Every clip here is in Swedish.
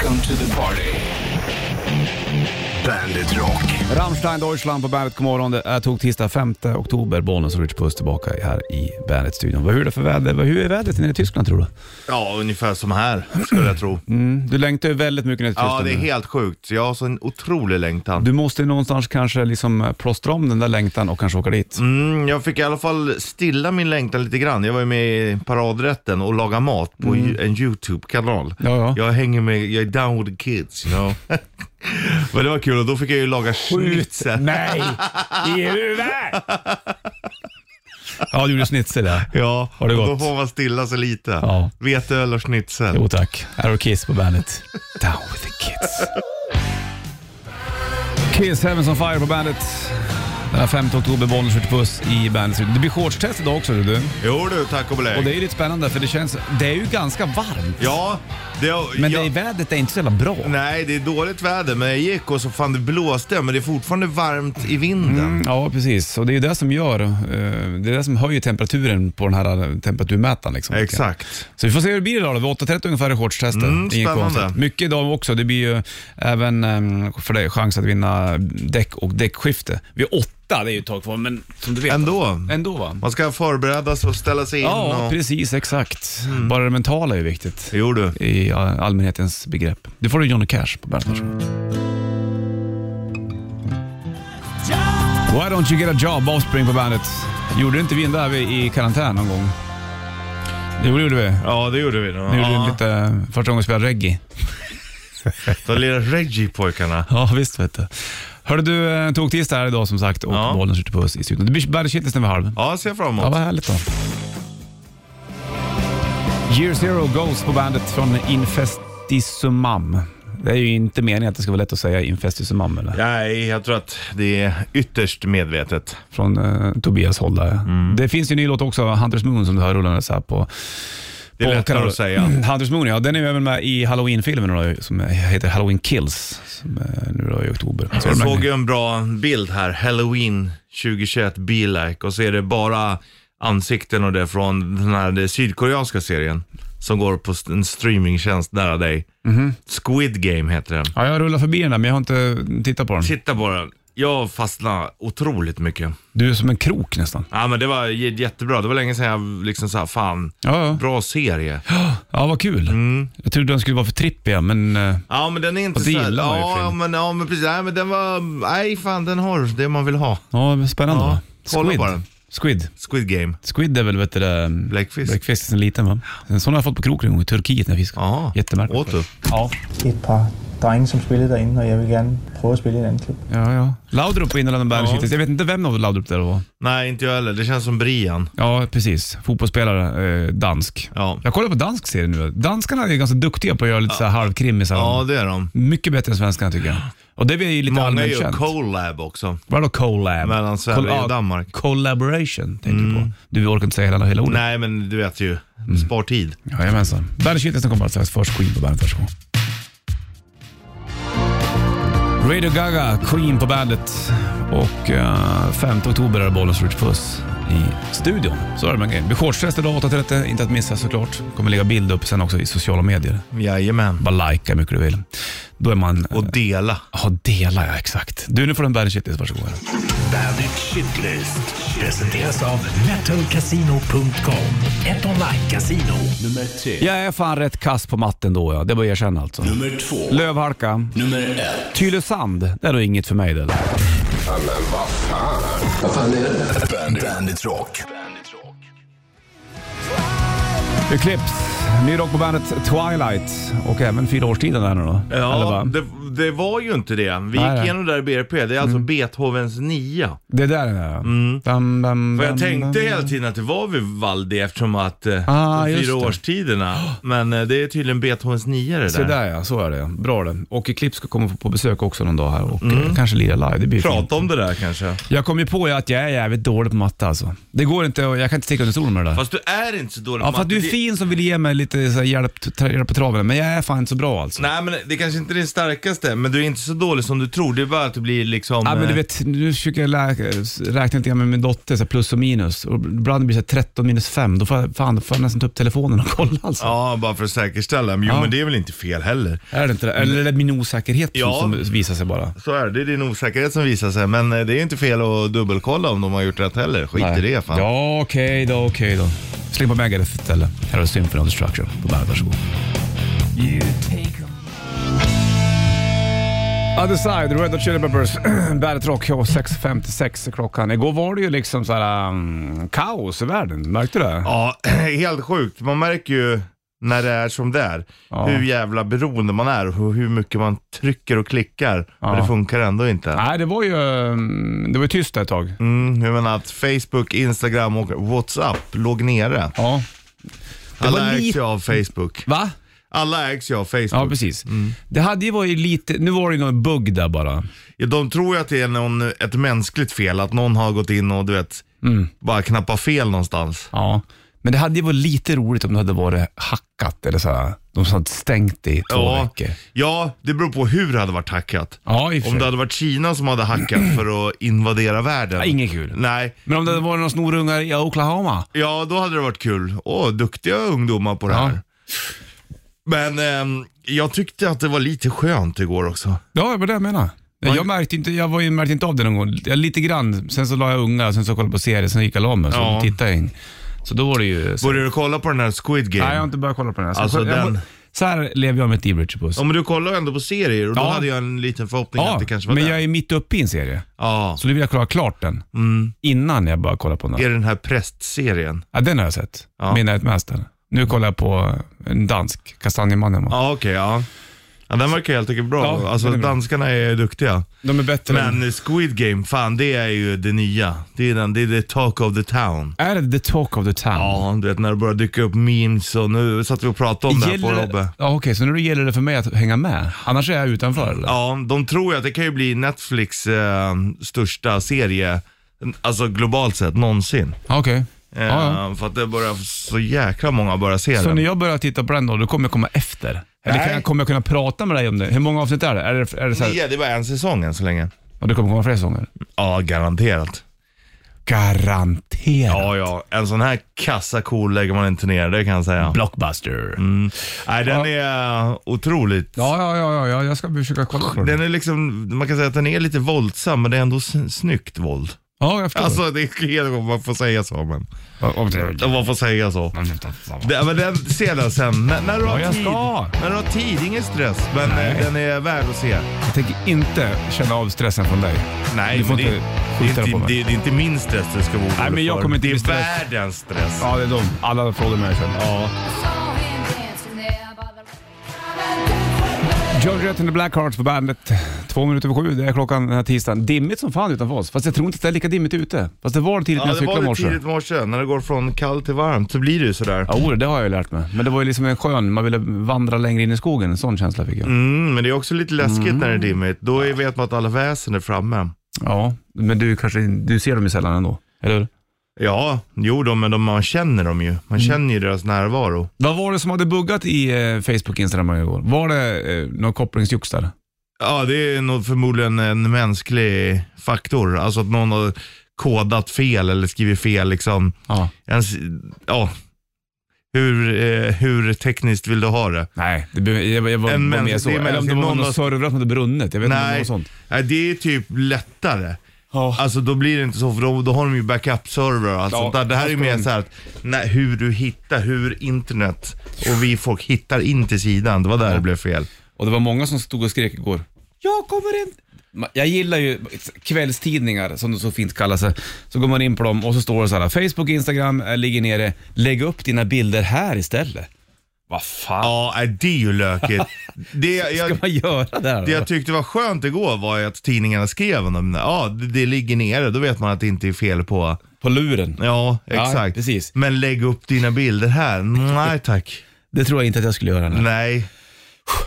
Welcome to the party. Bandit Rock. Rammstein Deutschland på Bandet. God morgon. Det är tog tisdag 5 oktober. Bollnäs och Rich Puss tillbaka här i Bandet-studion. Vad- Hur är det för väder? Vad- Hur är vädret nere i Tyskland tror du? Ja, ungefär som här skulle jag tro. Mm, du längtar ju väldigt mycket ner till Ja, Tyskland. det är nu. helt sjukt. Jag har så en otrolig längtan. Du måste ju någonstans kanske liksom eh, plåstra om den där längtan och kanske åka dit. Mm, jag fick i alla fall stilla min längtan lite grann. Jag var ju med i paradrätten och lagade mat på ju- en YouTube-kanal. Ja, ja. Jag hänger med, jag är down with the kids, you know. Men det var kul och då fick jag ju laga schnitzel. Nej! I huvudet! Ja, du gjorde schnitzel ja. Ja, Har det och då får man stilla sig lite. Ja. Veteöl och schnitzel. Jo tack. Här har Kiss på bandet. Down with the kids. Kiss Heavens on Fire på bandet. Den här 5 oktober, Bollnäs skjuter puss i bandet. Det blir shortstest idag också du. Jo du, tack och belägg. Och det är ju lite spännande för det känns, det är ju ganska varmt. Ja, det, Men jag, det, vädret är inte så jävla bra. Nej, det är dåligt väder, men jag gick och så fan det blåste, men det är fortfarande varmt i vinden. Mm, ja, precis. Och det är ju det som gör, eh, det är det som höjer temperaturen på den här eh, temperaturmätaren. Liksom. Exakt. Så vi får se hur det blir idag då. Vid 8.30 ungefär är shortstestet. Mm, spännande. Mycket idag också. Det blir ju även um, för dig chans att vinna däck och däckskifte. Vid åtta, det är ju ett tag kvar, men som du vet. Ändå. Ändå va? Man ska förbereda sig och ställa sig in Ja, och... Mm. precis. Exakt. Bara det mentala är ju viktigt Jo du. i allmänhetens begrepp. Det får du Johnny Cash på bandet. Why don't you get a job? Offspring på bandet. Gjorde inte vi en där i karantän någon gång? Det gjorde vi. Ja, det gjorde vi. Då. Vi gjorde Ja. lite, första gången vi spelade reggae. Då lirar Reggie-pojkarna. Ja, visst vet du. Hörde du, eh, tog tisdag här idag som sagt och Ja. bollen skjuter puss i studion. Det blir Shitlist vid halv. Ja, ser jag fram Ja, emot. vad härligt då. Year Zero Ghost på bandet från Infestisumam. Det är ju inte meningen att det ska vara lätt att säga Infestisumam eller? Nej, jag tror att det är ytterst medvetet. Från eh, Tobias håll där. Mm. Det finns ju en ny låt också, Hunters Moon, som du hör rullande så här på Det är lättare att säga. Hunters Moon, ja. Den är även med i Halloween-filmen då, som heter Halloween Kills, som är nu då i oktober. Så Jag såg ju en bra bild här, Halloween 2021 Be Like och så är det bara ansikten och det från den här det sydkoreanska serien som går på en streamingtjänst nära dig. Mhm. Squid Game heter den. Ja, jag rullar förbi den där, men jag har inte tittat på den. Titta på den. Jag fastnade otroligt mycket. Du är som en krok nästan. Ja men det var j- jättebra. Det var länge sedan jag liksom sa fan, Ja, ja. bra serie. ja vad kul. Mm. Jag trodde den skulle vara för trippig, ja, men... eh, Ja men den är inte Och det så här- gillar man ju, ja, men, ja men precis, nej men den var, nej fan den har det man vill ha. Ja, men spännande Ja, va? kolla Squid. på den. Squid. Squid Game. Squid är väl vet du, det, Bläckfisk. Bläckfisk sen liten va? En sån har jag fått på kroken en gång i Turkiet när jag fiskade. Ja, Jättemärkligt. åt du? Ja. Drenge, som spillede derinde, og jeg vil gerne prøve at spille i en anden klub. ja, ja. Laudrup på Innerlanden Band Ja. Jag vet inte vem av Laudrup det var. Nej inte jag heller, det känns som Brian. Ja, precis. Fotbollsspelare, eh, dansk. Ja. Jag kollar på dansk serie nu. Danskarna är ganska duktiga på att göra lite så här halvkrimisar. Ja det är de. Mycket bättre än svenskarna tycker jag. Och det blir ju lite Många allmänt gör känt. collab också. Vadå collab? Mellan Sverige Coll- och Danmark. Collaboration tänkte du på. Du orkar inte säga hela, hela ordet. Nej men du vet ju, spar tid. Jajamensan. Bandet Shitlisten kommer alldeles strax. Först Queen på bandet. Varsågod. Radio Gaga, Queen på bandet. Och uh, 5 oktober är det Bollnäs Rich Puss i studion. Så är det med grejen. Det blir shortstest idag 8.30, inte att missa såklart. kommer lägga bild upp sen också i sociala medier. Jajamän. Bara likea hur mycket du vill. Då är man... Och dela. Ja, dela ja, exakt. Du, nu får du en Shitlist. Varsågod. Bandit Shitlist presenteras av metalcasino.com. Ett online-casino. Nummer tre. Jag är fan rätt kass på matten då ja. Det var jag erkänna alltså. Nummer två. Lövhalka. Nummer ett. Tylösand, det är nog inget för mig det. där. Bandit, Bandit Rock. Eclipse, ny rock på bandet Twilight och även fyra årstiden där nu då. Ja, det, det var ju inte det. Vi Nej, gick nej. igenom det där i BRP. Det är alltså Beethovens nia. Det där är det ja. Dam, dam, Mm. För jag tänkte hela tiden att det var vid Valdi eftersom att eh, Ah, de just fyra det. årstiderna. Men eh, det är tydligen Beethovens nia det Se där. där ja, så är det ja. Bra det. Och Eclipse ska komma på besök också någon dag här och eh, kanske lira live. Det blir fint. Mm. Prata om det där kanske. Jag kom ju på att jag är jävligt dålig på matte alltså. Det går inte, och jag kan inte sticka under stolen med det där. Fast du är inte så dålig Ja, på för att du är matte. fin som vill ge mig lite så här, hjälp, tra- hjälp på traven, men jag är fan inte så bra alltså. Nej men det kanske inte är din starkaste inte, men du är inte så dålig som du tror. Det är bara att det blir liksom... Ja, men du eh, vet, nu försöker jag lä- räkna lite grann med min dotter, så här plus och minus. Och ibland blir det så här 13 minus 5. Då får jag, fan, då får jag nästan ta upp telefonen och kolla alltså. Ja, bara för att säkerställa. Men jo, Ja. men det är väl inte fel heller. Är det inte det? Eller är det min osäkerhet som- Ja. som visar sig bara? Så är det. Det är din osäkerhet som visar sig. Men eh, det är inte fel att dubbelkolla om de har gjort rätt heller. Skit i det fan. Ja, okej då, okej då. Släng på Megadeth istället. Här har du Symphony of Destruction på bandet, varsågod. You take Other Side, Red Hot Chili Peppers, Bandet Rock, 6.56 klockan. Igår var det ju liksom så här, um, kaos i världen, märkte du det? Ja, helt sjukt. Man märker ju när det är som det är. Ja. Hur jävla beroende man är och hur- mycket man trycker och klickar. Ja. Men det funkar ändå inte. Nej, det var ju um, det var ju tyst ett tag. Mm, jag menar att Facebook, Instagram och WhatsApp låg nere. Ja. Det Alla ägs ju av Facebook. Va? Alla ägs ju av Facebook. Ja, precis. Mm. Det hade ju varit lite, nu var det ju någon bugg där bara. Ja, de tror ju att det är någon, ett mänskligt fel, att någon har gått in och du vet, Mm. bara knappat fel någonstans. Ja, men det hade ju varit lite roligt om det hade varit hackat eller så här. De som hade stängt det i två Ja. veckor. Ja, det beror på hur det hade varit hackat. Ja, i och för Om det hade varit Kina som hade hackat för att invadera världen. Ja, inget kul. Nej, Men om det hade varit några snorungar i Oklahoma? ja då hade det varit kul. Åh, duktiga ungdomar på det Ja. här. Men ehm, jag tyckte att det var lite skönt igår också. Ja, det var det jag menar. Man- Jag märkte inte, jag var ju, märkte inte av det någon gång. Jag, lite grann, sen så la jag unga, sen så kollade jag på serier, sen gick jag och la mig, så Ja. tittade jag in. Så då var det ju... Så, Började du kolla på den här Squid Game? nej, jag har inte börjat kolla på den här. Så, Alltså, jag, den- så här lever jag mitt liv, Richard Puss. Ja, men du kollar ändå på serier och då Ja. hade jag en liten förhoppning Ja, att det kanske var men den. jag är mitt uppe i en serie. Ja, Så nu vill jag kolla klart den, mm. innan jag börjar kolla på den. är det den här prästserien? Ja, den har jag sett. Ja. Midnight Master. Nu kollar jag på en dansk, Kastanjemannen. va? Ja, okej, ja. ja. Den verkar helt enkelt bra. Ja, alltså den är bra. danskarna är duktiga. De är bättre än... Men Squid Game, fan det är ju det nya. Det är, den, det är the talk of the town. Är det the talk of the town? Ja, du vet när det börjar dyka upp memes och nu satt vi och pratade om det här på Robbe. Ja, Okej, så nu gäller det för mig att hänga med. Annars är jag utanför eller? Ja, de tror ju att det kan ju bli Netflix eh, största serie, alltså globalt sett, någonsin. Ja, Okej. Ja, För att det börjar så jäkla många börjar se Så den. när jag börjar titta på den då, då kommer jag komma efter? Eller kan Nej. jag, kommer jag kunna prata med dig om det? Hur många avsnitt är det? Är det, är det så här, Ja, det var en säsong än så länge. ja, det kommer komma fler säsonger? Ja, garanterat. Garanterat. Ja, ja. En sån här kassako lägger man inte ner, det kan jag säga. Blockbuster. Mm. Nej, den är eh, otroligt. Ja, ja, ja, ja, ja, jag ska försöka kolla på den. Den är liksom, man kan säga att den är lite våldsam, men det är ändå s- snyggt våld. Ja, jag förstår. Alltså det är helt man får säga så, men om det- man får säga så. Det, men den, se den sen, när, när du har Ja, jag tid. ska. När du har tid, ingen stress, men eh, den är värd att se. Jag tänker inte känna av stressen från dig. Nej, Du får men det, inte det, är skjuta det på inte, mig. det, det är inte min stress du ska vara orolig Nej, men jag för. kommer inte Det bli är stress. världens stress. Ja, det är de. Alla frågar mig sen. Ja. George and the Blackhearts på bandet. Två minuter över sju, det är klockan den här tisdagen. Dimmigt som fan utanför oss. Fast jag tror inte att det är lika dimmigt ute. Fast det var det tidigt när Ja, jag det var cyklade i det morse. tidigt i morse. När det går från kallt till varmt så blir det ju sådär. Ja, det har jag ju lärt mig. Men det var ju liksom en skön, man ville vandra längre in i skogen. En sån känsla fick jag. Mm, men det är också lite läskigt när det är Mm. dimmigt. Då vet man att alla väsen är framme. Ja, men du kanske, du ser dem ju sällan ändå. Eller hur? Ja, jo då, men de, man känner dem ju. Mm. Man känner ju deras närvaro. Vad var det som hade buggat i eh, Facebook, Instagram igår? Var det eh, någon kopplingsjox där? Ja, det är nog förmodligen en mänsklig faktor. Alltså att någon har kodat fel eller skrivit fel liksom. Ja. Ens, ja, hur, eh, hur tekniskt vill du ha det? Nej, det, be- jag, jag var, En var mer så. det är Eller om det var Någon någon har- servrar som hade brunnit. Jag vet inte om det sånt. nej, det är typ lättare. Ja. Alltså då blir det inte så, för då, då har de ju backup-server och allt Ja, sånt där. Det här är ju mer så här att, nej, hur du hittar, hur internet och vi folk hittar in till sidan. Det var där det blev fel. Och det var många som stod och skrek igår. Jag kommer in! Ma- Jag gillar ju kvällstidningar, som det så fint kallas. Så går man in på dem och så står det så här, Facebook, Instagram eh, ligger nere. Lägg upp dina bilder här istället. Vad fan Ja, nej, det är ju lökigt. Det, ska jag, man göra där? det jag tyckte var skönt igår var ju att tidningarna skrev om dem. Ja, det, det ligger nere. Då vet man att det inte är fel på... På luren. Ja, exakt. precis. Men lägg upp dina bilder här. Nej tack. Det tror jag inte att jag skulle göra. Nej. Nej.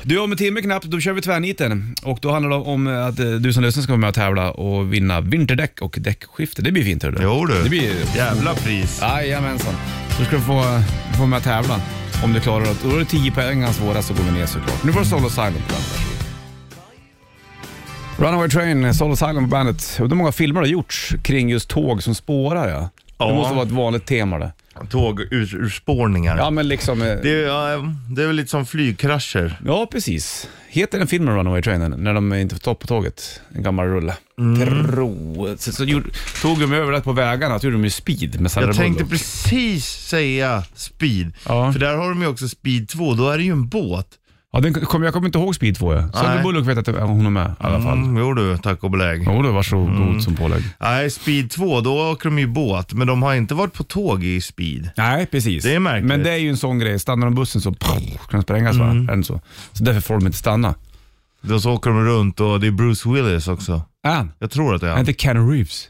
Du, om en timme knappt, då kör vi tvärniten. Och då handlar det om att eh, du som lyssnar ska vara med och tävla och vinna vinterdäck och däckskifte. Det blir fint hörru. Jo du. Det blir... Jävla pris. Jajamensan. Så ska du få, få med och tävla om du klarar det. Då är det 10 poäng svårast så går vi ner såklart. Nu får du Solo Silent på den. Runaway Train, Soul Asylum på bandet. Undrar hur många filmer har gjorts kring just tåg som spårar ja. Det måste vara ett vanligt tema det. Tågurspårningar. Ja men liksom... eh, Det, är, ja, det är väl lite som flygkrascher. Ja, precis. Heter den filmen Runaway Train när de inte får stopp på tåget? En gammal rulle. Mm. Tro. Så, så gjorde, tog de över det på vägarna, så gjorde de ju Speed med Sandra Jag tänkte Bullock. precis säga Speed. Ja. För där har de ju också Speed 2, då är det ju en båt. Ja, den, kom, jag kommer inte ihåg Speed 2. Ja. Sandra Nej. Bullock vet att hon är med i alla fall. Mm, jo du, tack och belägg. Jo, det var så god som pålägg. Nej, Speed 2, då åker de ju båt, men de har inte varit på tåg i Speed. Nej, precis. Det är märkligt. Men det är ju en sån grej. Stannar de bussen så kan den sprängas va? Mm. Är det så? Så därför får de inte stanna. Då så åker de runt och det är Bruce Willis också. Är han? Jag tror att det är Är han. inte Keanu Reeves?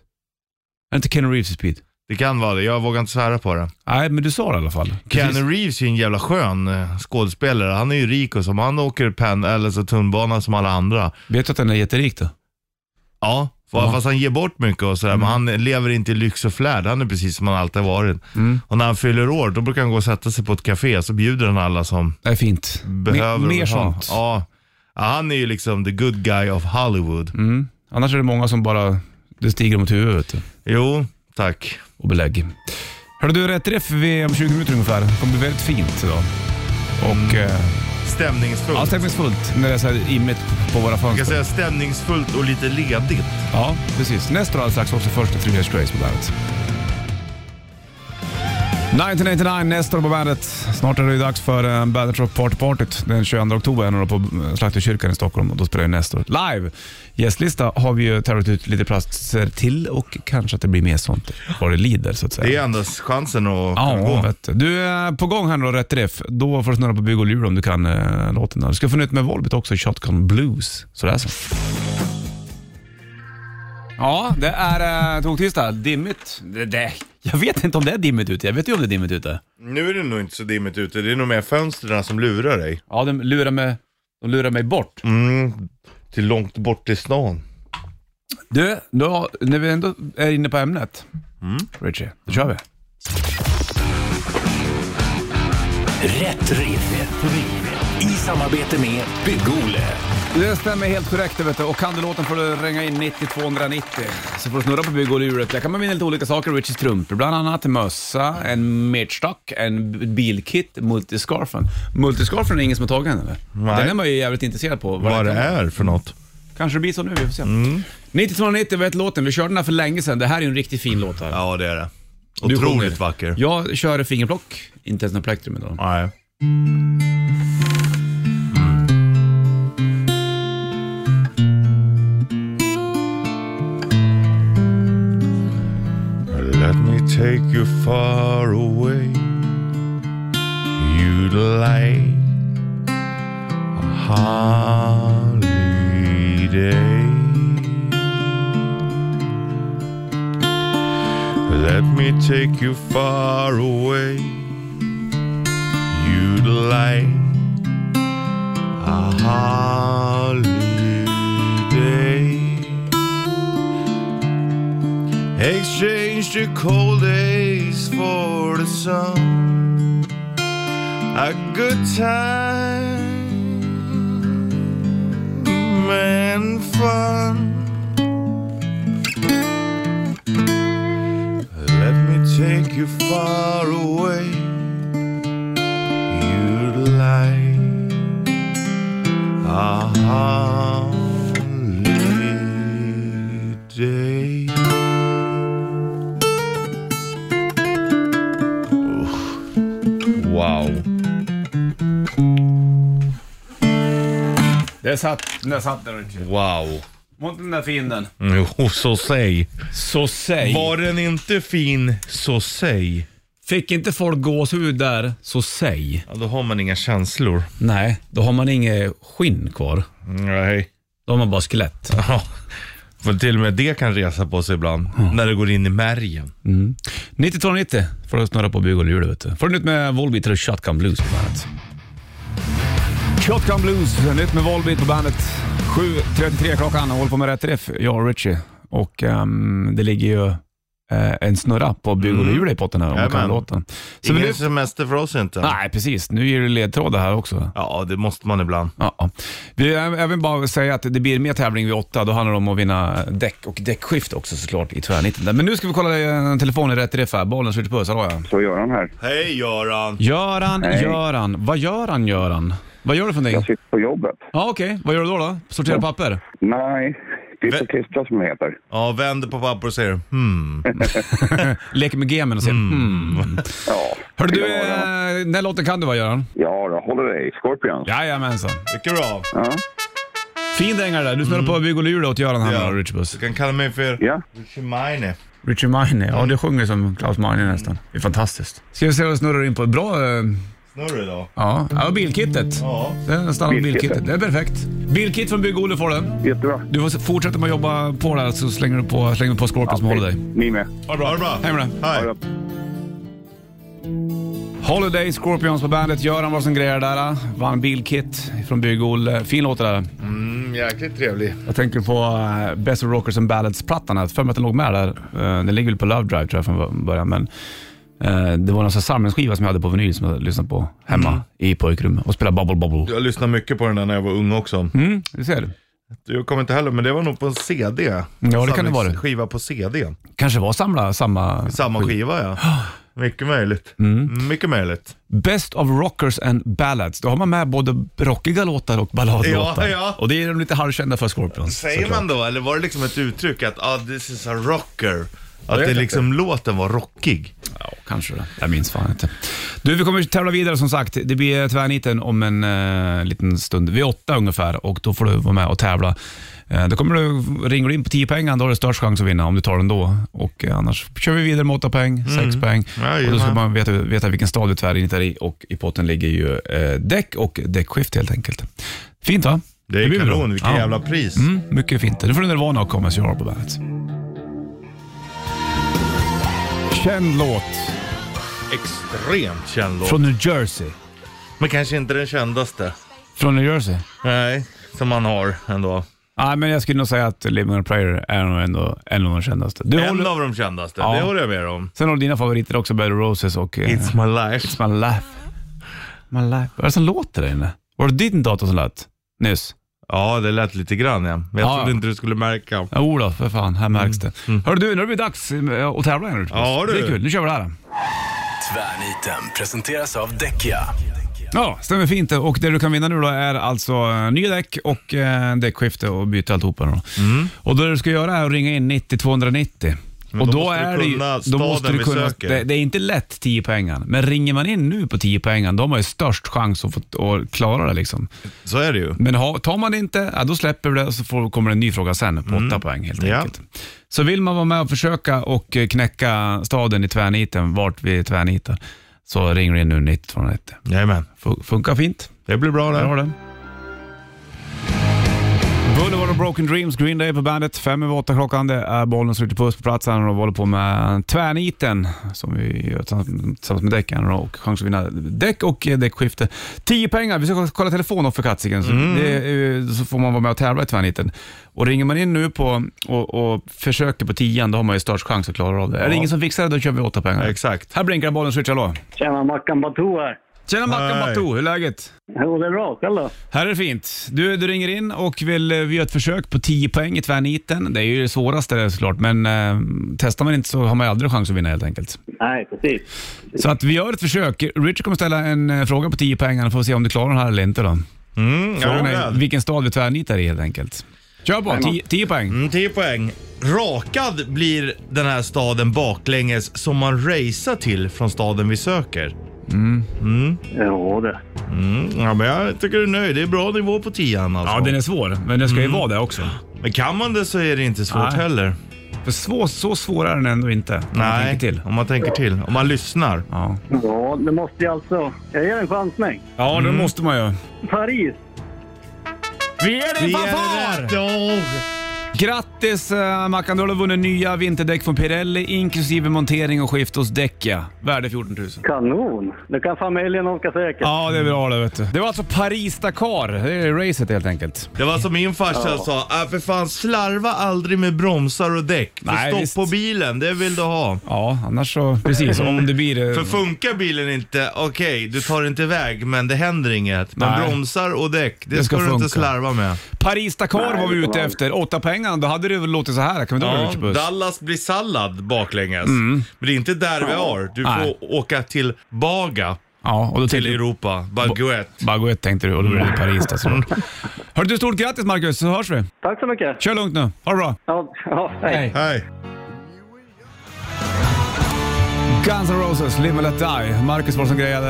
Är inte Keanu Reeves i Speed? Det kan vara det, jag vågar inte svära på det. Nej, men du sa det i alla fall. Precis. Keanu Reeves är ju en jävla skön eh, skådespelare. Han är ju rik och som han åker pen eller så tunnelbana som alla andra. Vet du att den är jätterik då? Ja, fa- Ja. fast han ger bort mycket och sådär. Men han lever inte i lyx och flärd. Han är precis som han alltid har varit. Mm. Och när han fyller år, då brukar han gå och sätta sig på ett café. Så bjuder han alla som Det är fint. behöver mer mer ha. sånt. Ja. ja, han är ju liksom the good guy of Hollywood. Mm. Annars är det många som bara, det stiger mot huvudet vet du, Jo, tack. Och belägg. Hörde du, rätt riff vid om 20 minuter ungefär. Det kommer bli väldigt fint idag. Och mm. Stämningsfullt. ja, stämningsfullt när det är så här immigt på våra Jag kan fönster. säga stämningsfullt och lite ledigt. Ja, precis. Nästa alldeles strax också första Three Years Grace på bandet. 1989, Nestor på bandet. Snart är det dags för uh, Bandet Rock Party Partyt den 22 oktober är det på uh, Slakterkyrkan i Stockholm och då spelar ju Nestor live. Gästlista har vi ju tävlat ut lite platser till och kanske att det blir mer sånt vad det lider så att säga. Det är endast chansen att Ja, gå. vet du. du är på gång här nu då, rätt riff. Då får du snurra på bygg och lur om du kan uh, låten. Du ska få nytt med Volbit också, Shotgun Blues. Så det är så. Ja, det är tågtisdag. Dimmigt. Det, det, jag vet inte om det är dimmigt ute. Jag vet ju om det är dimmigt ute. Nu är det nog inte så dimmigt ute. Det är nog mer fönstren som lurar dig. Ja, de lurar mig, de lurar mig bort. Mm, till långt bort i stan. Du, då, när vi ändå är inne på ämnet. Richie, då kör vi. Rätt riff. I samarbete med Bygg-Ole. Det stämmer helt korrekt vet du. och kan du låten får du ringa in 90 290 så får du snurra på bygg och luret. Där kan man vinna lite olika saker, Richies strumpor bland annat, en mössa, en merchstock, en bilkit, multiscarfen. Multiscarfen är ingen som har tagit den eller? Nej. Den är man ju jävligt intresserad på. Vad det är för något. Kanske det blir så nu, vi får se. 90 290 vet låten, vi körde den här för länge sedan. Det här är ju en riktigt fin låt här. Ja, det är det. Otroligt vacker. Jag kör fingerplock, inte ens någon plektrum idag. Nej. Let me take you far away. You'd like a holiday. Let me take you far away. The cold days for the sun. A good time and fun. Let me take you far away. Det satt, där satt den Richie. Wow. Var inte den där fin den? Jo, så säg. Så säg. Var den inte fin, så säg. Fick inte folk gåshud där, så säg. Ja, då har man inga känslor. Nej, då har man inget skinn kvar. Nej. Då har man bara skelett. Ja. För till och med det kan resa på sig ibland. När det går in i märgen. Mm. 9290 får du snurra på bygg och lur, vet du. Får du nytt med Volbeat och Shotgun Blues på bandet. Shotgun Blues, nytt med Volbeat på bandet. 7.33 klockan och håller på med rätt riff, jag och Richie. Och ehm, det ligger ju eh, en snurra på och hjul i potten här om man kan låten. Så Ingen vill du... semester för oss inte. Nej, precis. Nu ger du ledtrådar här också. Ja, det måste man ibland. Ja. Vi, jag vill bara säga att det blir mer tävling vid åtta. Då handlar det om att vinna däck och däckskift också såklart i tvärnitten. Men nu ska vi kolla eh, telefonen rätt riff här. Bollen skjuter puss. Hallå ja. Så gör han här. Hej Göran! Göran, Hej. Göran. Vad gör han Göran? Vad gör du för Jag någonting? sitter på jobbet. Ja, okej. Vad gör du då? då? Sortera papper? Nej, det är klistra som det heter. Ja, vänder på papper och säger hmm. Leker med gamen och säger hmm. Ja. Hörru du, Ja, ja. eh, den här låten kan du va Göran? Ja, då håller dig. Scorpions. Jajamensan. Mycket bra. Ja. Fin dänga där. Du snurrar på bygg och lur åt Göran här Ja. Richie Puss. Du kan kalla mig för Ja. Richie Mine. Richie Mine, ja det sjunger som Klaus Meine nästan. Det är fantastiskt. Ska vi se vad du snurrar in på. Bra, eh, Snurr idag. ja. ja bilkittet. Ja. Det är nästan bilkittet. Bilkittet. Det är perfekt. Bilkit från Bygg-Olle får du. Jättebra. Du får fortsätta med att jobba på där så slänger du på, slänger du på Scorpion som håller dig. Ni med. Ha det bra. Ha det bra. Hej med dig. Hej. Holiday Scorpions på bandet. Göran var som grejer där. Vann bilkit från Bygg-Olle. Fin låt det där. Mm, jäkligt trevlig. Jag tänker på uh, Best of Rockers and Ballads-plattan. här. För mig att den låg med där. Uh, den ligger väl på Love Drive tror jag från början. Men eh, det var någon sån här samlingsskiva som jag hade på vinyl som jag lyssnade på hemma Mm. i pojkrummet och spelade Bubble Bubble. Jag lyssnade mycket på den där när jag var ung också. Mm, du ser. Jag kommer inte heller, men det var nog på en CD. Ja, det kan det vara. Skiva på CD. Kanske var samla, samma... Samma skiva ja. Mycket möjligt. Mm. Mycket möjligt. Best of Rockers and Ballads. Då har man med både rockiga låtar och balladlåtar. Ja, ja. Och det är de lite halvkända för Scorpions. Säger såklart. man då, eller var det liksom ett uttryck att ah, this is a rocker? Att det liksom låten var rockig. Ja, kanske det. Jag minns fan inte. Du, vi kommer tävla vidare som sagt. Det blir tvärniten om en eh, liten stund. Vid åtta ungefär och då får du vara med och tävla. Eh, då kommer du, ringer du in på 10 pengar, då har du störst chans att vinna om du tar den då. Och eh, annars kör vi vidare med 8 poäng, 6 poäng. Jajamän. och då ska man veta, veta vilken stad du tvärnitar i och i potten ligger ju eh, däck och däckskift helt enkelt. Fint va? Det är blir bra. kanon, vilket Ja. jävla pris. Mm, mycket fint. Nu får du Nirvana och Come As You Are på bandet. Känd låt Extremt känd låt. från New Jersey. Men kanske inte den kändaste. Från New Jersey? Nej, som man har ändå. Nej, men jag skulle nog säga att Living on a Prayer är nog ändå en av de kändaste. Du En håller... av de kändaste, Ja. det håller jag med om. Sen har du dina favoriter också, Better Roses och eh, It's my life. It's My Life. My Life. Vad är det som låter där inne? Var det din dator som lät nyss? Ja, det lät lite grann ja. Men jag Ja. trodde inte du skulle märka. Jo då, för fan. Här märks det. Hörru du, nu har det blivit dags eh, att tävla igen. Ja, du. Det är kul. Nu kör vi det här. Tvärniten presenteras av Däckia. Ja, stämmer fint. Och det du kan vinna nu då är alltså eh, nya däck och eh, däckskifte och byta alltihopa. Då. Och det du ska göra är att ringa in 90 290. Men och då då, måste du är det ju, kunna då måste du vi kunna, det, det är inte lätt 10 poängen, men ringer man in nu på 10 poängen, då har ju störst chans att, få, att klara det. Liksom. Så är det ju. Men ha, tar man det inte, ja, då släpper vi det och så får, kommer en ny fråga sen på 8 poäng helt Ja. enkelt. Så vill man vara med och försöka och eh, knäcka staden i tvärniten, vart vi tvärnitar, så ringer du in nu 90 290. Jajamän. Fu- Funkar fint. Det blir bra Där har det. Boulevard of Broken Dreams, Green Day på bandet. Fem över åtta klockan. Det är bollen som puss på platsen och vi håller på med tvärniten som vi gör tillsammans med däcken och chans att vinna däck och däckskifte. Tio pengar. Vi ska kolla telefon för katsiken så, det, eh, så får man vara med och tävla i tvärniten. Och ringer man in nu på och, och försöker på tian, då har man ju störst chans att klara av det. Är det ingen som fixar det, då kör vi åtta pengar. Exakt. Här blinkar bollen, switch, hallå. Tjena, Mackan Batou här. Tjena Mackan Hej. Batou, hur är läget? Jo, det är bra. Själv då? Här är det fint. Du, du ringer in och vill eh, vi gör ett försök på 10 poäng i tvärniten. Det är ju det svåraste det såklart, men eh, testar man inte så har man ju aldrig chans att vinna helt enkelt. Nej, precis. Så att vi gör ett försök. Richard kommer ställa en eh, fråga på 10 poäng och får se om du klarar den här eller inte. Då. Mm, Frågan är vilken stad vi tvärnitar i helt enkelt. Kör på, 10 10 poäng. Mm, 10 poäng. Rakad blir den här staden baklänges som man racear till från staden vi söker. Ja, det. Mm, ja, men jag tycker du är nöjd. Det är bra nivå på tian alltså. Ja, den är svår, men den ska ju vara det också. Men kan man det så är det inte svårt Nej. heller. För svår, så svår är den ändå inte. om man Nej, tänker till. om man tänker till. Om man lyssnar. Ja, Ja, det måste ju alltså... Jag ger en chansning. ja det måste man ju. Paris. Vi är din Vi är rätt! Ja. Grattis uh, Mackan, du har vunnit nya vinterdäck från Pirelli inklusive montering och skift hos Däckia. Värde 14 000. Kanon! Nu kan familjen åka säkert. Ja, det är bra det vet du. Det var alltså Paris-Dakar. Det är racet helt enkelt. Det var som min farsa sa, äh, för fan slarva aldrig med bromsar och däck. För Nej, stopp visst. på bilen, det vill du ha. Ja, annars så... Precis, om det blir... eh, För funkar bilen inte, okej, du tar inte iväg, men det händer inget. Men Nej. bromsar och däck, det, Det ska, ska du inte funka. slarva med. Paris-Dakar var vi det ute var- efter. Åtta pengarna, då hade det väl låtit så här. Kan vi dra Ja, Puss? Dallas blir sallad baklänges. Men det är inte där vi har. Du får Mm. Nej. åka till Baga, Ja, och då till Europa. Baguette. Baguette tänkte du och då blev det Paris då såklart. Hörru du, stort grattis Marcus, så hörs vi. Tack så mycket. Kör lugnt nu. Ha det bra. Ja, ja, hej. Hej. Guns N' Roses, Live and Let Die. Marcus var som grejade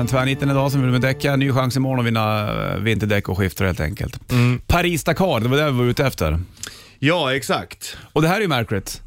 uh, tvärnitten idag som vill med däcka. Ny chans imorgon att vinna uh, vinterdäck och skifter helt enkelt. Paris-Dakar, det var det vi var ute efter. Ja, exakt. Och det här är ju märkligt.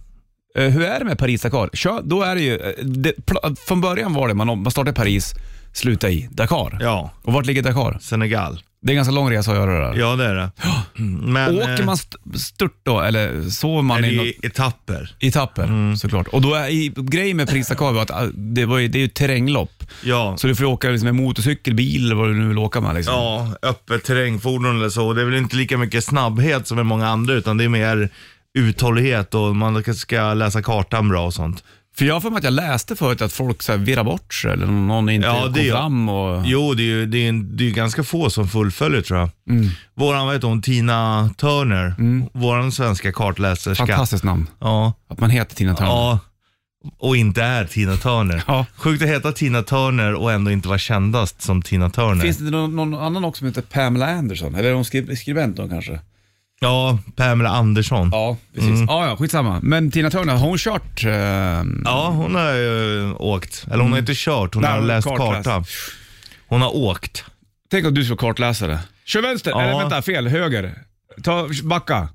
Eh, hur är det med Paris-Dakar? Kör, Då är det ju, eh, det, pl- från början var det, man, man startar i Paris, slutar i Dakar. Ja, Och vart ligger Dakar? Senegal. Det är en ganska lång resa att göra det där. Ja, det är det. Men Åker eh, man st- stört då, eller sover man är i, något, i etapper. i etapper såklart? Och då är i, grejen med Paris-Dakar var att ah, det, var ju, det är ju terränglopp. Ja. Så du får åka liksom med motorcykel, bil eller vad du nu vill åka med. Liksom. Ja, öppet terrängfordon eller så. Det är väl inte lika mycket snabbhet som i många andra, utan det är mer uthållighet och man ska läsa kartan bra och sånt. För jag har för mig att jag läste förut att folk så här virrar bort sig eller någon inte Ja, kom fram. Och... Jo, det är ju det är, en- det är ju ganska få som fullföljer tror jag. Mm. Våran, vad heter hon, Tina Turner, våran svenska kartläserska. Fantastiskt namn. Ja, Att man heter Tina Turner. ja. Och inte är Tina Turner. Ja. Sjukt att heta Tina Turner och ändå inte vara kändast som Tina Turner. Finns det någon, någon annan också som heter Pamela Anderson? Eller är hon skribent då kanske? Ja, Pamela Andersson. Ja, precis. Ja, ja, skitsamma. Men Tina Turner, har hon kört? Eh, Ja, hon har ju åkt. Eller hon har inte kört, hon Nej, har hon läst kartläst. karta. Hon har åkt. Tänk om du skulle kartläsare. Kör vänster, Ja. eller vänta, fel, höger. Ta, backa.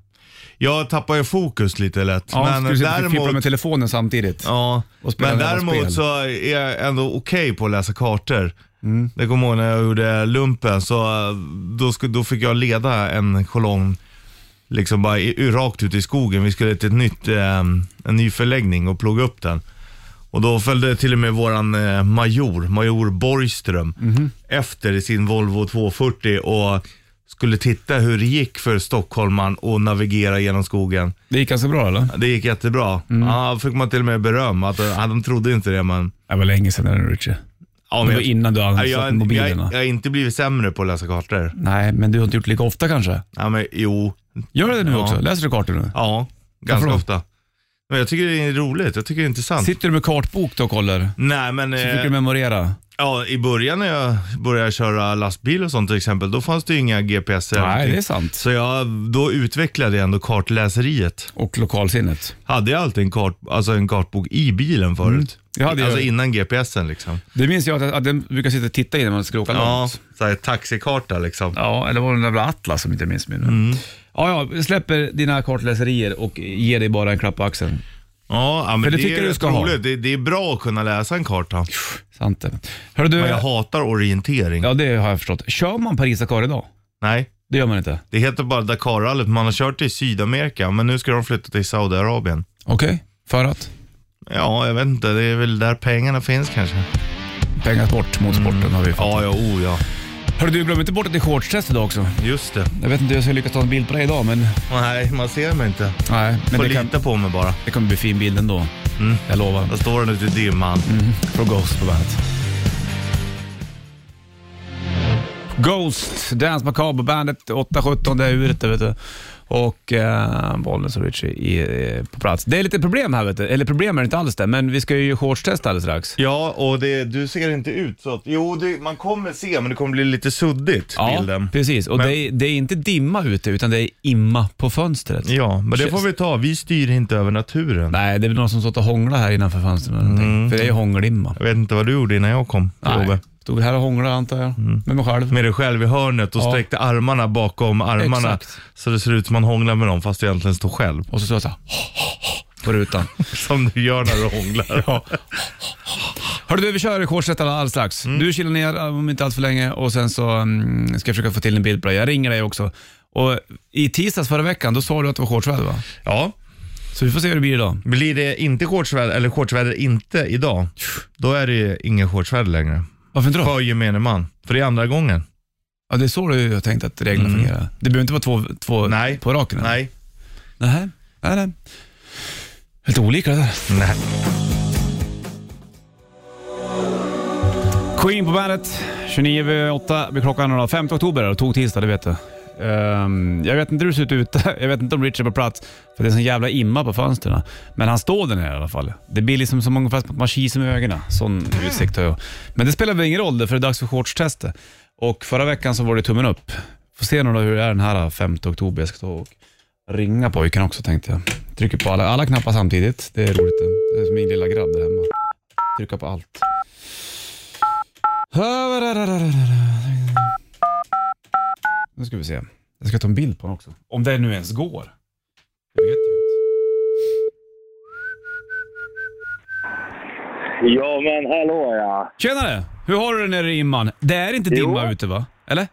Jag tappar ju fokus lite lätt. Ja, men skulle du fippla med däremot, telefonen samtidigt. ja, och spela men några däremot spel. så är jag ändå okej på att läsa kartor. Mm. Det kommer jag ihåg när jag gjorde lumpen, så eh, då, skulle, då fick jag leda en kolonn liksom bara i, rakt ut i skogen. Vi skulle till ett nytt, eh, en ny förläggning och plugga upp den. Och då följde till och med våran eh, major, major Borgström, Mhm. efter i sin Volvo 240 och skulle titta hur det gick för stockholmaren att navigera genom skogen. Det gick ganska bra eller? Det gick jättebra. Mm. Ja, fick man till och med beröm. Att, ja, de trodde inte det men... Det var länge sedan Richie. Ja, Det var innan du ansatte jag, jag, mobilerna. jag har inte blivit sämre på att läsa kartor. Nej, men du har inte gjort lika ofta kanske? Ja, men jo. Gör du det nu Ja. också? Läser du kartor nu? Ja, ganska då? ofta. Men jag tycker det är roligt. Jag tycker det är intressant. Sitter du med kartbok då och kollar? Nej, men Så fick eh, du memorera? ja, i början när jag började köra lastbil och sånt till exempel, då fanns det ju inga GPS. Nej, det är sant. Så jag, då utvecklade jag ändå kartläseriet. Och lokalsinnet. Hade jag alltid en, kart, alltså en kartbok i bilen förut? Jag hade ju- alltså innan GPSen liksom. Det minns jag att, att den brukar sitta och titta i när man ska åka Ja, långt. så här, taxikarta liksom. Ja, eller var det den jävla Atlas som inte minns mig nu. Mm. Ja, ja, släpper dina kartläserier och ger dig bara en klapp på axeln. Ja, ja men För det det, tycker är du ska ha. roligt. Det, det är bra att kunna läsa en karta. Sant det. Du, Men jag hatar orientering. ja det har jag förstått. Kör man Paris-Dakar idag? Nej, Det gör man inte. det heter bara Dakarrallyt. Man har kört i Sydamerika, men nu ska de flytta till Saudiarabien. Okej, för att? Ja, jag vet inte. Det är väl där pengarna finns kanske. Pengasport, motorsporten har vi fått. Ja, ja, oh ja. Hörru du, glöm inte bort att det är shortstest idag också. Just det. Jag vet inte hur jag ska lyckas ta en bild på dig idag, men Nej, man ser mig inte. nej. Men Får det, lita kan, på mig bara. det kommer bli fin bild ändå. Mm. Jag lovar. Där står den ute i dimman. Från Ghost på bandet. Ghost, Dance Macabre bandet 8.17, det är uret det vet du. Och eh, Bollnäs och Richie är eh, på plats. Det är lite problem här vet du. Eller problem är det inte alls det, men vi ska ju shortstesta alldeles strax. Ja, och det, du ser inte ut så att... Jo, det, man kommer se, men det kommer bli lite suddigt, bilden. precis. Och Men- det, är, det är inte dimma ute, utan det är imma på fönstret. Ja, men det får vi ta. Vi styr inte över naturen. Nej, det är väl någon som stått och hånglat här innanför fönstren. eller någonting. För det är ju hångelimma. Jag vet inte vad du gjorde innan jag kom Nej. Stod här och hånglade antar jag. Med mig själv. Med dig själv i hörnet och Ja. sträckte armarna bakom armarna. Exakt. Så det ser ut som man hånglar med dem fast du egentligen står själv. Och så står jag såhär på rutan. Som du gör när du hånglar. Ja. Hörru du, vi kör shortset alldeles strax. Du kilar ner om inte allt för länge och sen så mm, ska jag försöka få till en bild på dig. Jag ringer dig också Och i tisdags förra veckan, då sa du att det var shortsväder va? Ja, Så vi får se hur det blir idag. blir det inte shortsväder, eller shortsväder inte idag, då är det ju ingen shortsväder längre. Varför inte då? För gemene man. För det är andra gången. Ja, det är så du har tänkt att reglerna fungerar. Det behöver inte vara två, två Nej. på raken? eller? Nej. Nej. Nej, nej. Helt olika det där. Nej. Queen på bandet. 29 över 8 blir klockan då. 5 oktober och tog tisdag, det vet du. Um, jag vet inte hur det ser ut ute. Jag vet inte om Richard är på plats, för det är en sån jävla imma på fönstren. Men han står där nere i alla fall. Det blir liksom som ungefär som att man kisar med ögonen. Sån utsikt har jag. Men det spelar väl ingen roll, för det är dags för shortstestet. Och förra veckan så var det tummen upp. Får se nu då hur det är den här 5 oktober. Jag ska ta och ringa pojken också tänkte jag. Trycker på alla, alla knappar samtidigt. Det är roligt. Det är som min lilla grabb där hemma. Trycka på allt. Ska vi se. Jag ska ta en bild på honom också. Om det nu ens går. Jag vet ju inte. Ja, men hallå ja. Tjenare! Hur har du det nere i imman? Det är inte dimma Jo. ute va? Eller?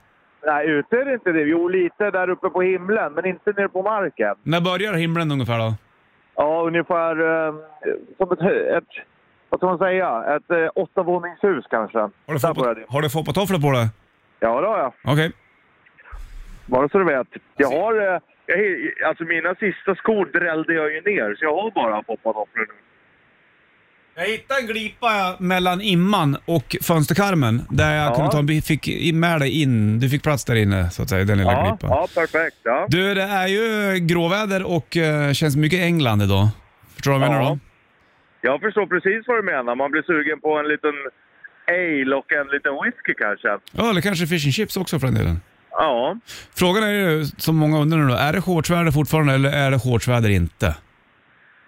Nej, ute är det inte det. Jo, lite där uppe på himlen, men inte nere på marken. När börjar himlen ungefär då? Ja, ungefär eh, som ett, ett, vad ska man säga, ett eh, åttavåningshus kanske. Har du, Där börjar det. har du på dig? Ja, det har jag. Okej. Bara så du vet. Jag har, eh, jag, alltså mina sista skor drällde jag ju ner, så jag har bara foppatofflor nu. Jag hittade en glipa mellan imman och fönsterkarmen där jag Ja. kunde ta en, bi- fick in- med dig in. Du fick plats där inne så att säga, den lilla Ja, glipan. ja, perfekt. Ja. Du, det är ju gråväder och uh, känns mycket England idag. Förstår du vad jag menar Ja. då? Jag förstår precis vad du menar. Man blir sugen på en liten ale och en liten whisky kanske. Ja, eller kanske fish and chips också för den delen. Ja. Frågan är ju, som många undrar nu då, är det shortsväder fortfarande eller är det shortsväder inte?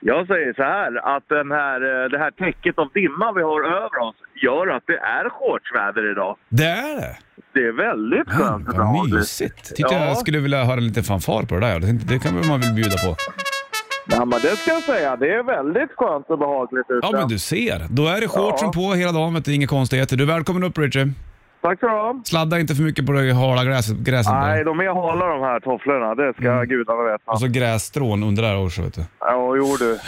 Jag säger så här att den här, eh, det här täcket av dimma vi har över oss gör att det är shortsväder idag. Det är det? Det är väldigt skönt vad mysigt. Tyckte Ja. jag skulle vilja höra lite fanfar på det där. Det tänkte- Det kan man väl bjuda på. Ja, men det ska jag säga. Det är väldigt skönt och behagligt ute. Ja, men du ser. Då är det shortsen Ja. på hela dagen, vet du. Inga konstigheter. Du är välkommen upp Richard. Tack så du ha. Sladda inte för mycket på det hala gräset. gräset. Nej, de är hala de här tofflorna. Det ska Mm. gudarna veta. Och så grässtrån under där också vet du. Ja, jo du.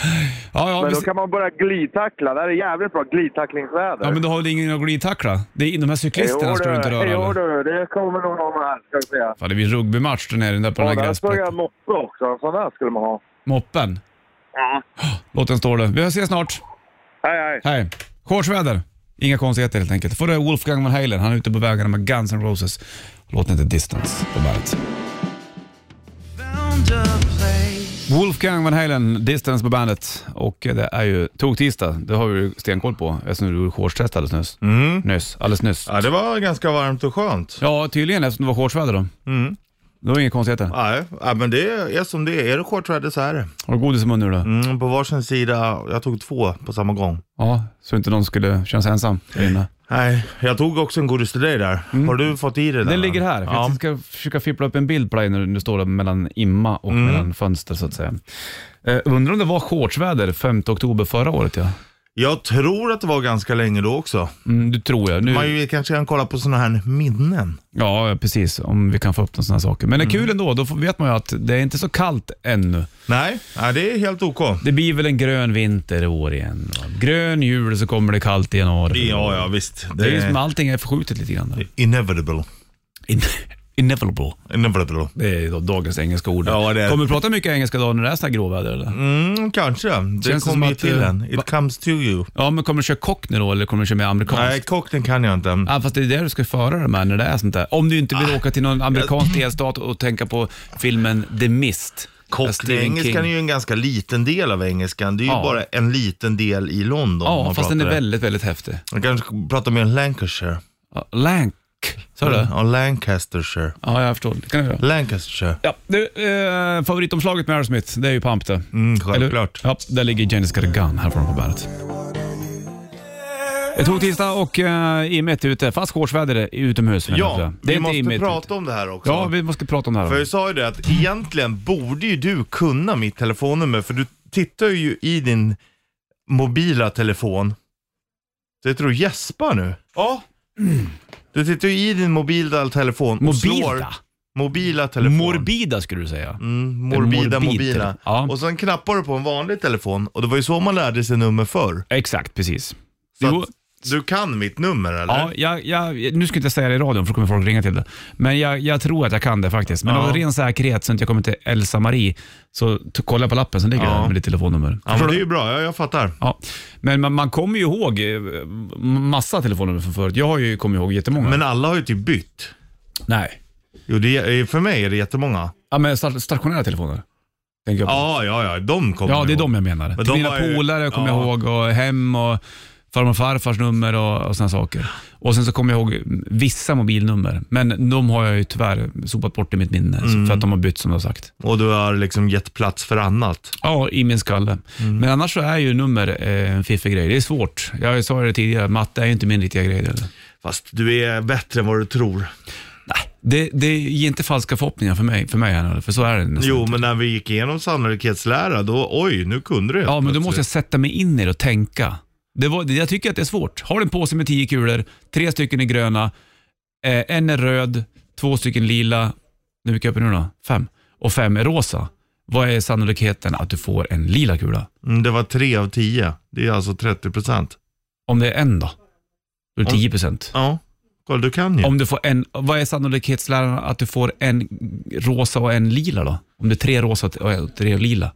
Ja, ja, Men vi då kan man börja glidtackla. Det här är jävligt bra glidtacklingsväder. ja men då har du ingen att glidtackla. Det är, de här cyklisterna Jo, ska du inte röra Jo du, det kommer nog någon här ska vi se. Fan, det blir rugbymatch där nere där på den Ja, här där står jag gräsplätten. moppe också. En sån där skulle man ha. Moppen. Ja. Låt den stå där. Vi ses snart. Hej, hej. Hej. Shortsväder. Inga konstigheter helt enkelt. Får det Wolfgang Van Halen. Han är ute på vägarna med Guns N' Roses. Låten heter Distance på bandet. Wolfgang Van Halen, Distance på bandet. Och det är ju tog-tisdag. Det har vi ju stenkoll på eftersom du gjorde shortstest alldeles nyss. Mm. Nyss. Alldeles nyss. Ja, det var ganska varmt och skönt. Ja, tydligen eftersom det var shortsväder då. Mm. Det var inga konstigheter. Nej, ja, men det är som det är. Är det shortsväder så är det. Har du godis i munnen nu då? Mm, på varsin sida, jag tog två på samma gång. Ja, så inte någon skulle känna sig ensam inne. Nej, jag tog också en godis till dig där. Har du fått i det där? Mm. Den ligger här. Ja. Jag ska försöka fippla upp en bild på dig när du står där mellan imma och Mm. mellan fönster så att säga. Eh, undrar om det var shortsväder 5 oktober förra året ja? Jag tror att det var ganska länge då också. Mm, du tror jag. Nu, Man ju kanske kan kolla på sådana här minnen. Ja, precis. Om vi kan få upp sådana saker. Men det är Mm. kul ändå. Då vet man ju att det är inte så kallt ännu. Nej, nej det är helt OK. Det blir väl en grön vinter i år igen. va? Grön jul så kommer det kallt i januari. Ja, ja visst. Det är ju som allting är förskjutet lite grann. där. Inevitable. In, inevitable. Inevitable. Det är då dagens engelska ord. Ja, det är- Kommer du prata mycket engelska då när det är så här gråväder eller? Mm, kanske. Det Känns kommer ju till eh, en. va- It comes to you. Ja, men kommer du köra cockney då eller kommer du köra med amerikanskt? Nej, cocktail kan jag inte. Ja, fast det är det du ska föra dig med när det är sånt där. Om du inte vill åka till någon amerikansk delstat och tänka på filmen The Mist. där Cockney, Stephen engelskan King- är ju en ganska liten del av engelskan. Det är ju Ja. bara en liten del i London. om Ja, fast den är väldigt, väldigt häftig. Man kanske pratar mer Lancashire. Ja, Lank, sa du det? Ja, Lancastershire. Ja, jag förstår. Det kan du göra. Lancashire. Ja, du, eh, favoritomslaget med Aerosmith, det är ju Pump det. Mm, självklart. Eller? Ja, där ligger Jenny's Got a Gun här från på bandet. Det tog tisdag och uh, mitt ute, fast shortsväder utomhus. jag. Ja, det är vi inte måste i mitt prata ute. om det här också. Ja, vi måste prata om det här. För jag sa ju det att egentligen borde ju du kunna mitt telefonnummer, för du tittar ju i din mobila telefon. Sitter du och gäspar nu? Ja. Du tittar ju i din mobila telefon och slår... Mobila? Mobila telefon. Morbida skulle du säga. Mm, morbida morbid mobila. telefon. Ja. Och sen knappar du på en vanlig telefon och det var ju så man lärde sig nummer förr. Exakt, precis. Så Jo, att, du kan mitt nummer eller? Ja, jag, jag, nu ska jag inte säga det i radion för då kommer folk ringa till det. Men jag, jag tror att jag kan det faktiskt. Men Ja. av ren säkerhet så att jag kommer till Elsa Marie, så t- kolla på lappen som ligger Ja. där med ditt telefonnummer. Ja, men det är ju bra, ja, jag fattar. Ja. Men man, man kommer ju ihåg eh, massa telefonnummer från förut. Jag har ju kommit ihåg jättemånga. Men alla har ju typ bytt. Nej. Jo, det är, för mig är det jättemånga. Ja, men sta- stationära telefoner. Tänker jag på. Ja, ja, ja, de kommer Ja, det är ihåg. de jag menar. Till de mina var ju- polare kommer jag ja. ihåg och hem och farmor och farfars nummer och, och sådana saker. Och sen så kommer jag ihåg vissa mobilnummer, men de har jag ju tyvärr sopat bort i mitt minne Mm. för att de har bytt som du har sagt. Och du har liksom gett plats för annat. Ja, i min skalle. Mm. Men annars så är ju nummer eh, en fiffig grej. Det är svårt. Jag sa det tidigare, matte är ju inte min riktiga grej. Eller? Fast du är bättre än vad du tror. Det, det ger inte falska förhoppningar för mig, för mig här, för så är det nästan. Jo, men när vi gick igenom sannolikhetslära, då, oj, nu kunde du Ja, men då måste jag sätta mig in i det och tänka. Det var, jag tycker att det är svårt. Har du en påse med tio kulor, tre stycken är gröna, eh, en är röd, två stycken lila, nu mycket uppe nu då? Fem. Och fem är rosa. Vad är sannolikheten att du får en lila kula? Mm, det var tre av tio. Det är alltså 30 procent. Om det är en då? Då är det Om- 10 procent. Ja, kolla du kan ju. Om du får en, vad är sannolikhetsläran att du får en rosa och en lila då? Om det är tre rosa och tre lila?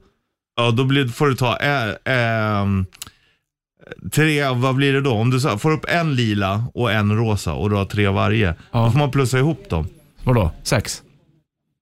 Ja, då blir, får du ta ä, äm, tre, vad blir det då? Om du får upp en lila och en rosa och du har tre av varje, Ja. då får man plussa ihop dem. Vadå? Sex?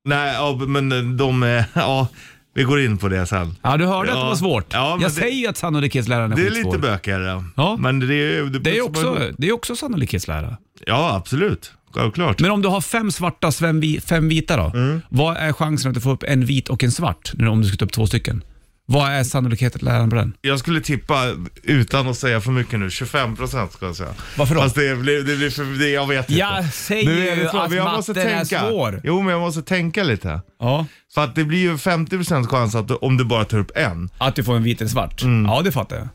Nej, ja, men de, är- ja, vi går in på det sen. Ja, du hörde att det Ja. var svårt. Ja, men jag det- säger ju att sannolikhetsläran är Det är skitsvår. lite bökigare. Ja. Men det är, det, Det är, man också, det är också sannolikhetslära. Ja, absolut. Självklart. Men om du har fem svarta och fem, vi- fem vita då? Mm. Vad är chansen att du får upp en vit och en svart om du ska ta upp två stycken? Vad är sannolikhetsläran på den? Jag skulle tippa, utan att säga för mycket nu, 25% ska jag säga. Varför då? Fast det blir, det blir för, det, jag vet inte. Jag säger Nu är det så, att men jag måste matten är tänka. svår. Jo, men jag måste tänka lite. Ja. För att det blir ju 50% chans att du, om du bara tar upp en. Att du får en vit eller svart? Mm. Ja, det fattar jag.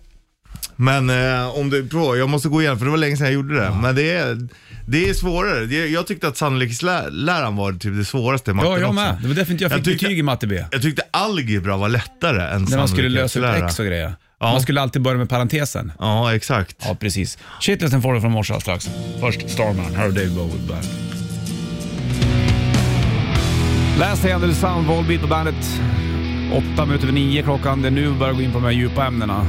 Men eh, om du provar, jag måste gå igenom för det var länge sedan jag gjorde det. Men det är, det är svårare. Det, jag tyckte att sannolikhetsläran var typ det svåraste i matten Ja, jag också. med. Det var därför inte jag Jag fick tyckte- betyg i matte B. Jag tyckte algebra var lättare än När man skulle lösa upp sannolikhetslära. X och grejer. Ja. Man skulle alltid börja med parentesen. Ja, exakt. Ja, precis. Shitlisten får du från morse strax. Först Starman, här har David Bowie på bandet. Last Handle Sound, Volbeat på bandet. Åtta minuter över nio klockan. Det är nu vi börjar gå in på de här djupa ämnena.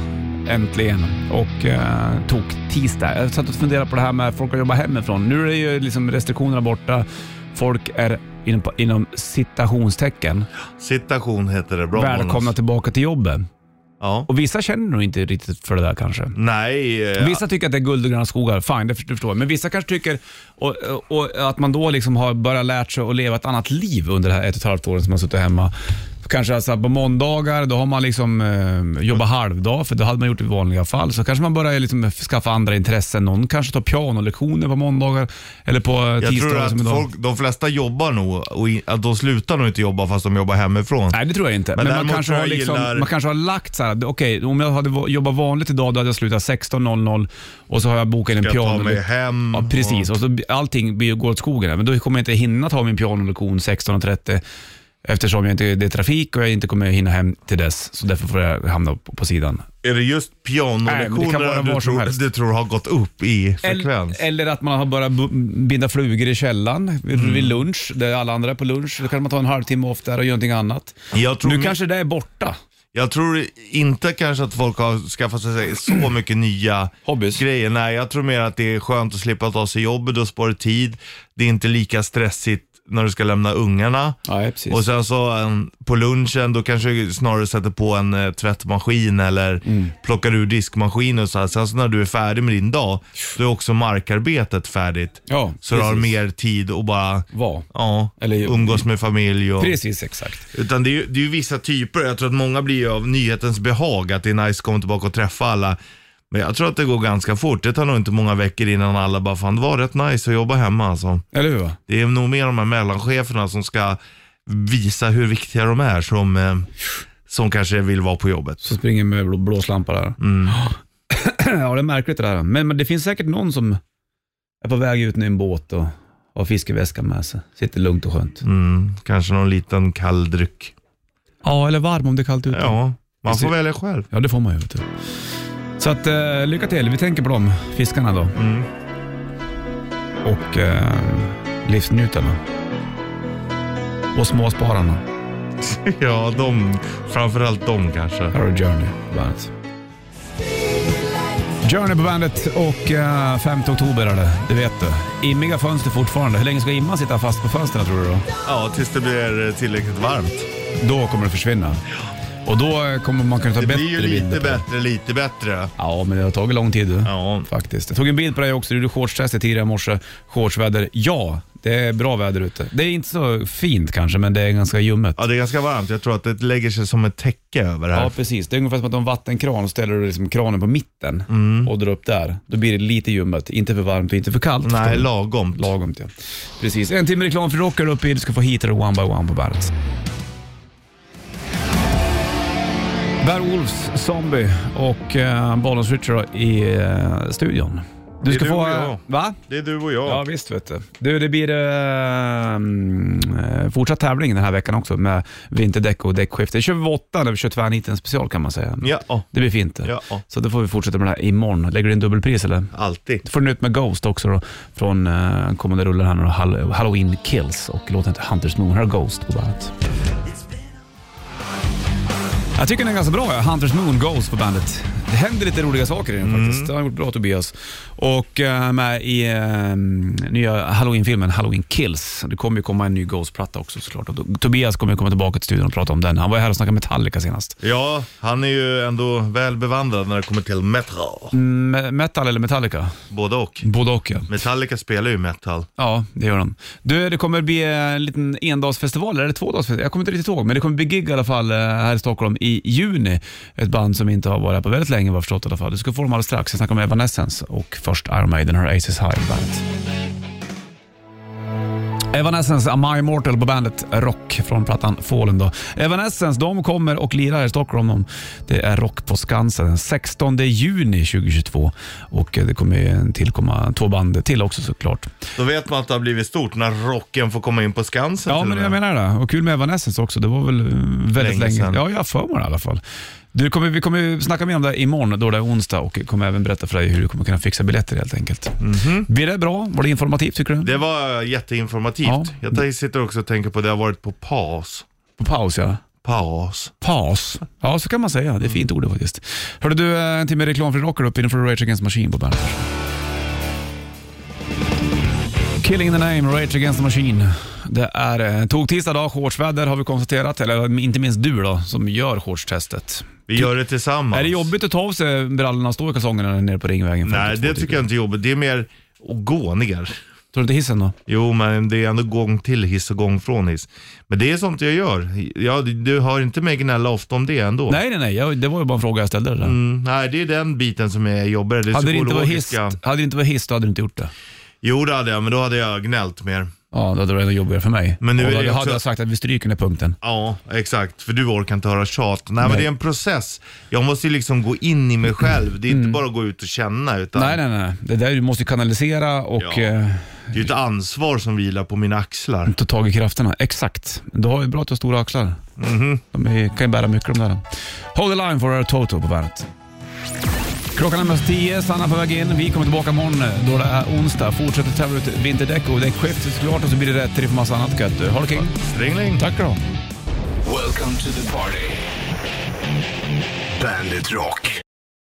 Äntligen. Och eh, tog tisdag. Jag satt och funderade på det här med att folk har jobbat hemifrån. Nu är ju liksom restriktionerna borta. Folk är inom, inom citationstecken Citation heter det. Bra välkomna bonus. tillbaka till jobbet. Ja. Och vissa känner nog inte riktigt för det där kanske. Nej. eh, Vissa tycker att det är guld och gröna skogar, fine, det förstår jag. Men vissa kanske tycker och, och, att man då liksom har börjat lärt sig att leva ett annat liv under det här ett och ett halvt åren som man suttit hemma. Kanske alltså på måndagar, då har man liksom eh, jobbat halvdag, för det hade man gjort i vanliga fall. Så kanske man börjar liksom skaffa andra intressen. Någon kanske tar pianolektioner på måndagar eller på Jag tror tisdagar att idag. folk, de flesta jobbar nog och i, att de slutar nog inte jobba fast de jobbar hemifrån. Nej, det tror jag inte. Men Men, man, däremot kanske tror har jag liksom, gillar- man kanske har lagt så här, okej, om jag hade va- jobbat vanligt idag, då hade jag slutat 16.00 och så har jag bokat in en Ska jag ta mig hem. Ja, precis. Och, så, allting blir- går åt skogen. Men då kommer jag inte hinna ta min pianolektion 16.30 eftersom jag inte, det är trafik och jag inte kommer hinna hem till dess. Så därför får jag hamna på, på sidan. är det just Nej, men det kan pianolektioner vara du, var som tror- helst. du tror har gått upp i frekvens? Eller, att man har bu- binda flugor i källan vid, Mm. vid lunch, där alla andra är på lunch. Då kan man ta en halvtimme oftare och göra någonting annat. Jag tror, Nu kanske det är borta. jag tror inte kanske att folk har skaffat sig så mycket nya Hobbys. grejer. Nej, jag tror mer att det är skönt att slippa ta sig jobbet och spara tid. Det är inte lika stressigt när du ska lämna ungarna. Ja. Och sen så um, på lunchen, då kanske du snarare sätter på en uh, tvättmaskin eller Mm. plockar ur diskmaskinen och så här. Sen så när du är färdig med din dag, då är också markarbetet färdigt. ja, Så du har mer tid att bara Vad? ja, Eller- umgås med familj. Och, Precis, exakt. utan det är, ju, det är ju vissa typer, jag tror att många blir av nyhetens behag, att det är nice att komma tillbaka och träffa alla. Men jag tror att det går ganska fort. Det tar nog inte många veckor innan alla bara, fan det var rätt nice att jobba hemma alltså. Eller hur? va? Det är nog mer de här mellancheferna som ska visa hur viktiga de är som, eh, som kanske vill vara på jobbet. Så springer med blå, blåslampa där. Mm. ja, det är märkligt det där. Men, men det finns säkert någon som är på väg ut i en båt och har fiskeväskan med sig. Sitter lugnt och skönt. Mm, kanske någon liten kall dryck. Ja, eller varm om det är kallt ute. Ja, man får välja själv. Ja, det får man ju. Vet du. Så att, eh, lycka till. Vi tänker på de fiskarna då. Mm. Och eh, livsnjutarna. Och småspararna. Ja, de, framförallt de kanske. Här har du Journey på bandet. Journey på bandet och eh, 5 oktober är det, det vet du. Immiga fönster fortfarande. Hur länge ska imman sitta fast på fönstren tror du då? Ja, tills det blir tillräckligt varmt. Då kommer det försvinna. Och då kommer man kunna ta Det bättre blir ju lite bilder det. bättre, lite bättre. Ja, men det har tagit lång tid du. Ja. Faktiskt. Jag tog en bild på dig också. Du gjorde shortstestet tidigare i morse. Shortsväder. Ja, det är bra väder ute. Det är inte så fint kanske, men det är ganska ljummet. Ja, det är ganska varmt. Jag tror att det lägger sig som ett täcke över det här. Ja, precis. Det är ungefär som att du har en vattenkran och ställer du liksom kranen på mitten Mm. och drar upp där. Då blir det lite ljummet. Inte för varmt och inte för kallt. Nej, lagom. Lagomt ja. Precis. En timme reklam för rocker uppe i. Du ska få hit det One by One på bandet. Werewolves, Zombie och uh, Bollens Richard i eh, studion. Du Det är ska du få... och eh, jag. va? Det är du och jag. Ja visst vet du. Du, det blir eh, mm, fortsatt tävling den här veckan också med vinterdäck och däckskifte. Det kör vi åtta när vi kör tvärniten special kan man säga. Ja, ja, Det blir fint det. Ja. Så då får vi fortsätta med det här imorgon. Lägger du in dubbelpris eller? alltid. Du får nytt med Ghost också då, från uh, kommande rullen här nu då, Hall- Halloween Kills och låten heter Hunters Moon. Här har Ghost på bandet. Jag tycker den är ganska bra. Hunters Moon, Ghost på bandet. Det händer lite roliga saker i den faktiskt. Det har gjort bra Tobias. Och eh, med i eh, nya Halloween-filmen Halloween Kills. Det kommer ju komma en ny Ghost-platta också såklart. Och då, Tobias kommer ju komma tillbaka till studion och prata om den. Han var ju här och snackade Metallica senast. Ja, han är ju ändå väl bevandrad när det kommer till metal. Mm, metal eller Metallica? Både och. Både och ja. Metallica spelar ju metal. Ja, det gör de. Du, det kommer bli en liten endagsfestival, eller tvådagsfestival? Jag kommer inte riktigt ihåg, men det kommer bli gig i alla fall eh, här i Stockholm i juni. Ett band som inte har varit här på väldigt länge vad jag förstått i alla fall. Du ska få dem alldeles strax. Jag snackar om Evanescence och först Iron Maiden har Aces High på bandet. Evanescence, Am I Immortal på bandet Rock från plattan Fallen. Då. Evanescence de kommer och lirar i Stockholm. De- Det är Rock på Skansen den 16 juni 2022 och eh, det kommer tillkomma två band till också såklart. Då vet man att det har blivit stort när rocken får komma in på Skansen Ja, men jag menar det. Och kul med Evanescence också. Det var väl eh, väldigt Länge länge, sedan. Ja, jag har för mig det i alla fall. Du, kommer, vi kommer snacka mer om det imorgon, då det är onsdag och kommer även berätta för dig hur du kommer kunna fixa biljetter helt enkelt. Blir det bra? Var det informativt tycker du? Det var jätteinformativt. Ja. Jag sitter också och tänker på det har varit på paus. På paus ja. Paus. Paus. Ja, så kan man säga. Det är fint ord det faktiskt. Hörde du, eh, en timme reklamfri rocker upp inför Rage Against Machine på bandet. Killing in the name, Rage Against the Machine. Det är eh, tog tisdag dag, shortsväder har vi konstaterat, eller inte minst du då, som gör shortstestet. Vi gör det tillsammans. Är det jobbigt att ta av sig brallorna och stå i kalsongerna nere på Ringvägen? Nej, 52, det tycker jag inte är jobbigt. Det är mer att gå ner. Tror du inte hissen då? Jo, men det är ändå gång till hiss och gång från hiss. Men det är sånt jag gör. Ja, du- du har inte mig gnälla ofta om det ändå. Nej, nej, nej. Jag, det var ju bara en fråga jag ställde. Där. Mm, nej, det är den biten som är jobbigare. Det Hade, det inte varit hiss, hade det inte varit hiss, då hade du inte gjort det. Jo, det hade jag, men då hade jag gnällt mer. Ja, då hade det varit jobbigare för mig. Men nu och är då det hade också- jag sagt att vi stryker den här punkten. Ja, exakt. För du orkar inte höra tjat. Nej, men Nej. det är en process. Jag måste ju liksom gå in i mig själv. Det är inte bara att gå ut och känna, utan Nej, nej, nej. Det där du måste ju kanalisera och Ja. eh, det är ju ett ansvar som vilar på mina axlar. ta tag i krafterna. Exakt. Du har ju bra att du har stora axlar. De är, kan ju bära mycket de där. Hold the line for Toto på bandet. Klockan är mest tio, Sanna på väg in. Vi kommer tillbaka imorgon då det är onsdag. Fortsätter tävla ut vinterdäck och däckskifte såklart och så blir det rätt till för massa annat gött. Ha det king. Stringling. Tack då. Welcome to the party. Bandit Rock.